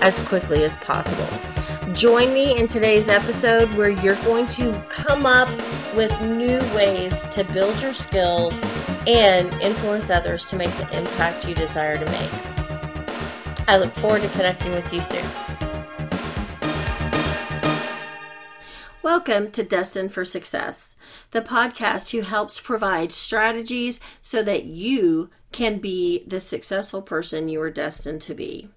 as quickly as possible. Join me in today's episode where you're going to come up with new ways to build your skills and influence others to make the impact you desire to make. I look forward to connecting with you soon. Welcome to Destined for Success, the podcast who helps provide strategies so that you can be the successful person you are destined to be.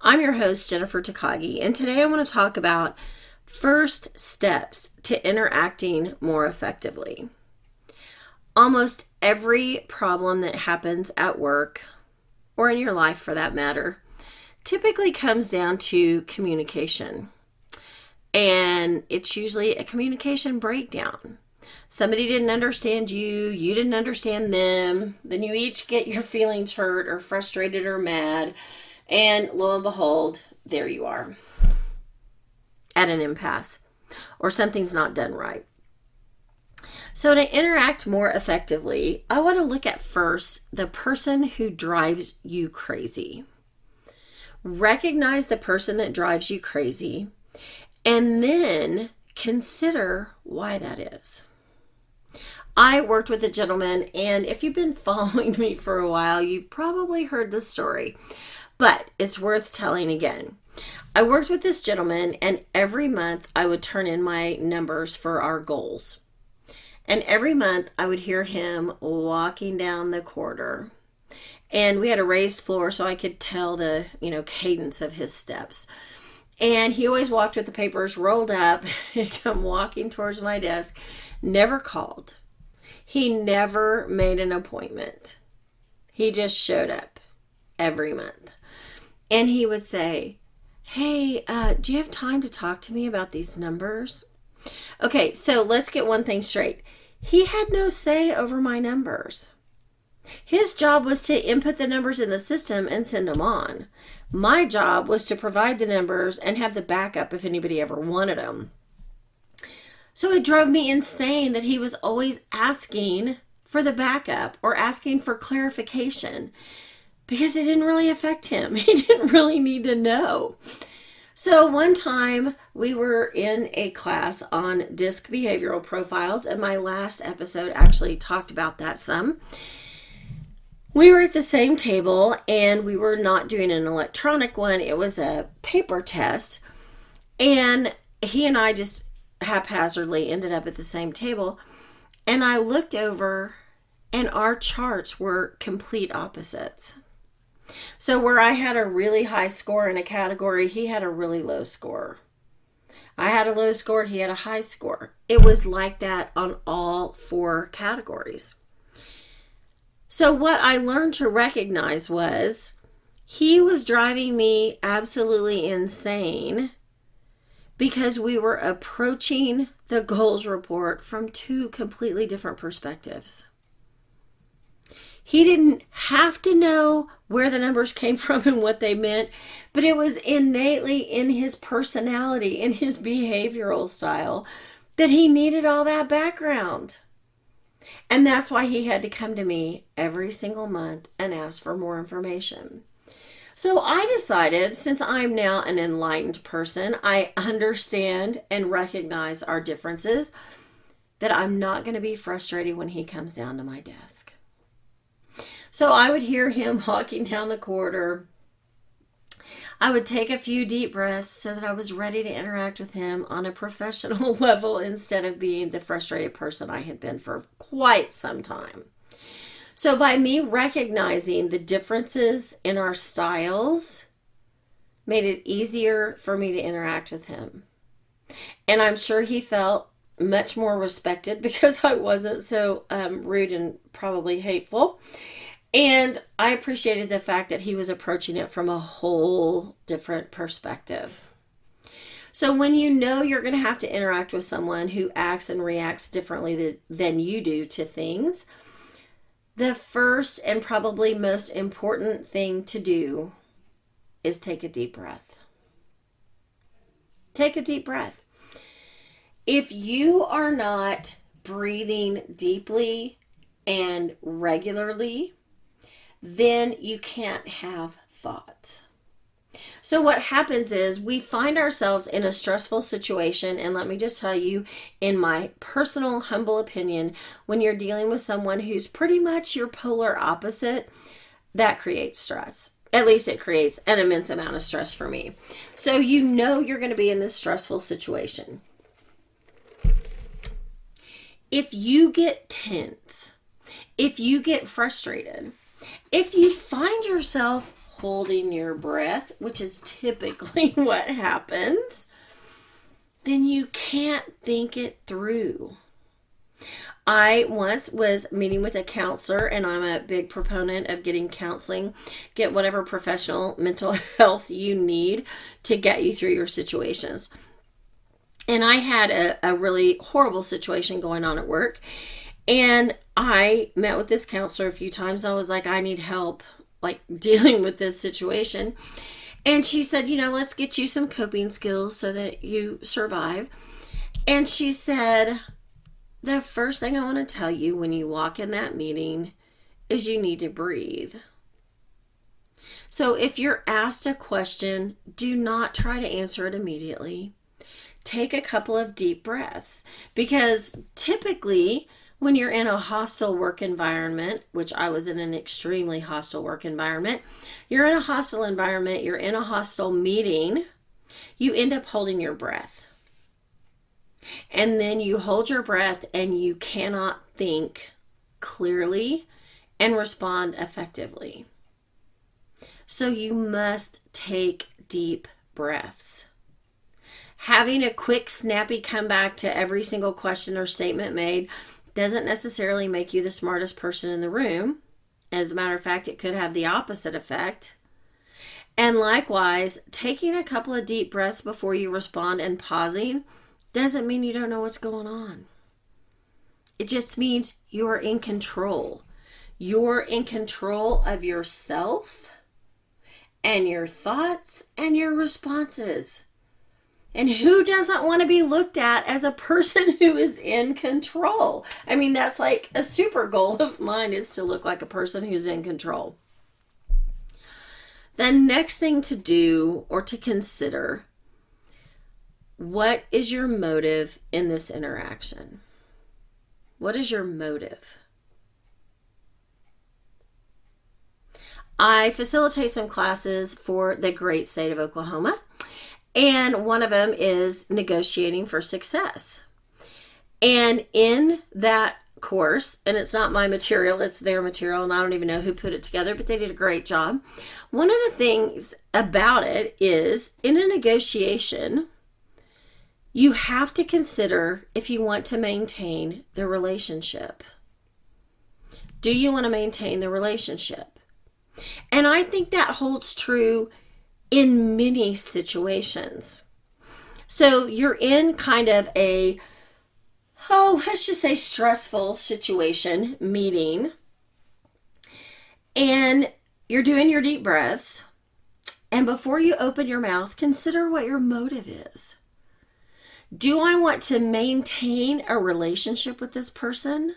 I'm your host, Jennifer Takagi, and today I want to talk about first steps to interacting more effectively. Almost every problem that happens at work, or in your life for that matter, typically comes down to communication and it's usually a communication breakdown. Somebody didn't understand you, you didn't understand them, then you each get your feelings hurt or frustrated or mad, and lo and behold, there you are at an impasse or something's not done right. So, to interact more effectively, I want to look at first the person who drives you crazy. Recognize the person that drives you crazy and then consider why that is. I worked with a gentleman, and if you've been following me for a while, you've probably heard the story, but it's worth telling again. I worked with this gentleman, and every month I would turn in my numbers for our goals. And every month I would hear him walking down the corridor. And we had a raised floor so I could tell the, you know, cadence of his steps. And he always walked with the papers rolled up and come walking towards my desk. Never called. He never made an appointment. He just showed up every month. And he would say, Hey, uh, do you have time to talk to me about these numbers? Okay, so let's get one thing straight. He had no say over my numbers. His job was to input the numbers in the system and send them on. My job was to provide the numbers and have the backup if anybody ever wanted them. So it drove me insane that he was always asking for the backup or asking for clarification because it didn't really affect him. He didn't really need to know. So one time we were in a class on disc behavioral profiles, and my last episode actually talked about that some we were at the same table and we were not doing an electronic one, it was a paper test. And he and I just haphazardly ended up at the same table. And I looked over, and our charts were complete opposites. So, where I had a really high score in a category, he had a really low score. I had a low score, he had a high score. It was like that on all four categories. So, what I learned to recognize was he was driving me absolutely insane because we were approaching the goals report from two completely different perspectives. He didn't have to know where the numbers came from and what they meant, but it was innately in his personality, in his behavioral style, that he needed all that background. And that's why he had to come to me every single month and ask for more information. So I decided, since I'm now an enlightened person, I understand and recognize our differences, that I'm not going to be frustrated when he comes down to my desk. So I would hear him walking down the corridor I would take a few deep breaths so that I was ready to interact with him on a professional level instead of being the frustrated person I had been for quite some time. So, by me recognizing the differences in our styles, made it easier for me to interact with him. And I'm sure he felt much more respected because I wasn't so um, rude and probably hateful. And I appreciated the fact that he was approaching it from a whole different perspective. So, when you know you're going to have to interact with someone who acts and reacts differently than you do to things, the first and probably most important thing to do is take a deep breath. Take a deep breath. If you are not breathing deeply and regularly, then you can't have thoughts. So, what happens is we find ourselves in a stressful situation. And let me just tell you, in my personal, humble opinion, when you're dealing with someone who's pretty much your polar opposite, that creates stress. At least it creates an immense amount of stress for me. So, you know, you're going to be in this stressful situation. If you get tense, if you get frustrated, if you find yourself holding your breath, which is typically what happens, then you can't think it through. I once was meeting with a counselor, and I'm a big proponent of getting counseling. Get whatever professional mental health you need to get you through your situations. And I had a, a really horrible situation going on at work. And I met with this counselor a few times. I was like, I need help like dealing with this situation. And she said, you know, let's get you some coping skills so that you survive. And she said, the first thing I want to tell you when you walk in that meeting is you need to breathe. So if you're asked a question, do not try to answer it immediately. Take a couple of deep breaths because typically when you're in a hostile work environment, which I was in an extremely hostile work environment, you're in a hostile environment, you're in a hostile meeting, you end up holding your breath. And then you hold your breath and you cannot think clearly and respond effectively. So you must take deep breaths. Having a quick, snappy comeback to every single question or statement made doesn't necessarily make you the smartest person in the room. As a matter of fact, it could have the opposite effect. And likewise, taking a couple of deep breaths before you respond and pausing doesn't mean you don't know what's going on. It just means you're in control. You're in control of yourself and your thoughts and your responses. And who doesn't want to be looked at as a person who is in control? I mean, that's like a super goal of mine is to look like a person who's in control. The next thing to do or to consider what is your motive in this interaction? What is your motive? I facilitate some classes for the great state of Oklahoma and one of them is negotiating for success. And in that course, and it's not my material, it's their material, and I don't even know who put it together, but they did a great job. One of the things about it is in a negotiation, you have to consider if you want to maintain the relationship. Do you want to maintain the relationship? And I think that holds true in many situations. So you're in kind of a, oh, let's just say stressful situation, meeting, and you're doing your deep breaths. And before you open your mouth, consider what your motive is. Do I want to maintain a relationship with this person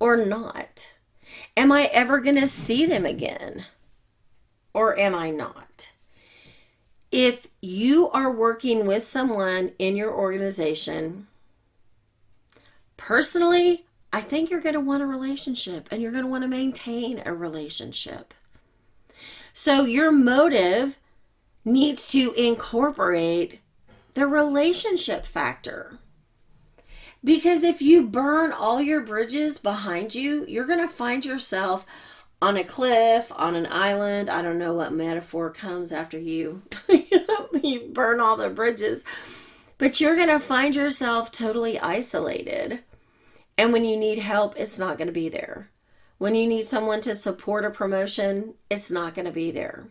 or not? Am I ever going to see them again? Or am I not? If you are working with someone in your organization, personally, I think you're going to want a relationship and you're going to want to maintain a relationship. So your motive needs to incorporate the relationship factor. Because if you burn all your bridges behind you, you're going to find yourself on a cliff, on an island. I don't know what metaphor comes after you you burn all the bridges. But you're going to find yourself totally isolated. And when you need help, it's not going to be there. When you need someone to support a promotion, it's not going to be there.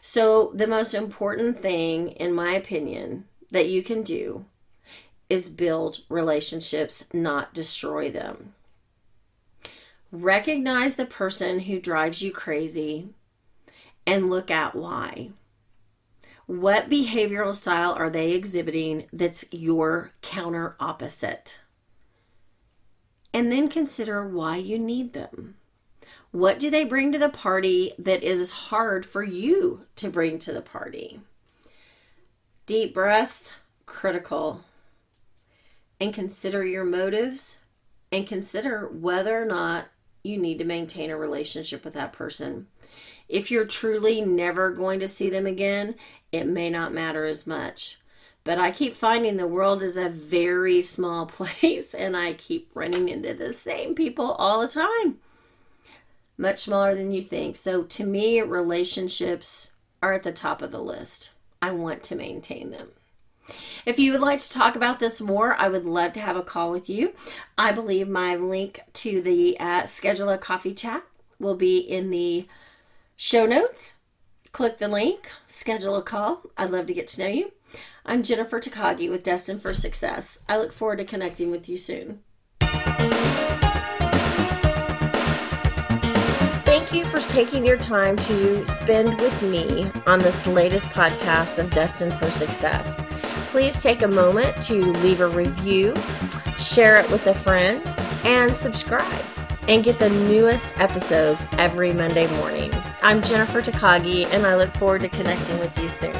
So, the most important thing, in my opinion, that you can do is build relationships, not destroy them. Recognize the person who drives you crazy and look at why. What behavioral style are they exhibiting that's your counter opposite? And then consider why you need them. What do they bring to the party that is hard for you to bring to the party? Deep breaths, critical. And consider your motives and consider whether or not you need to maintain a relationship with that person. If you're truly never going to see them again, it may not matter as much. But I keep finding the world is a very small place and I keep running into the same people all the time. Much smaller than you think. So to me, relationships are at the top of the list. I want to maintain them. If you would like to talk about this more, I would love to have a call with you. I believe my link to the uh, schedule a coffee chat will be in the show notes. Click the link, schedule a call. I'd love to get to know you. I'm Jennifer Takagi with Destined for Success. I look forward to connecting with you soon. Thank you for taking your time to spend with me on this latest podcast of Destined for Success. Please take a moment to leave a review, share it with a friend, and subscribe and get the newest episodes every Monday morning. I'm Jennifer Takagi, and I look forward to connecting with you soon.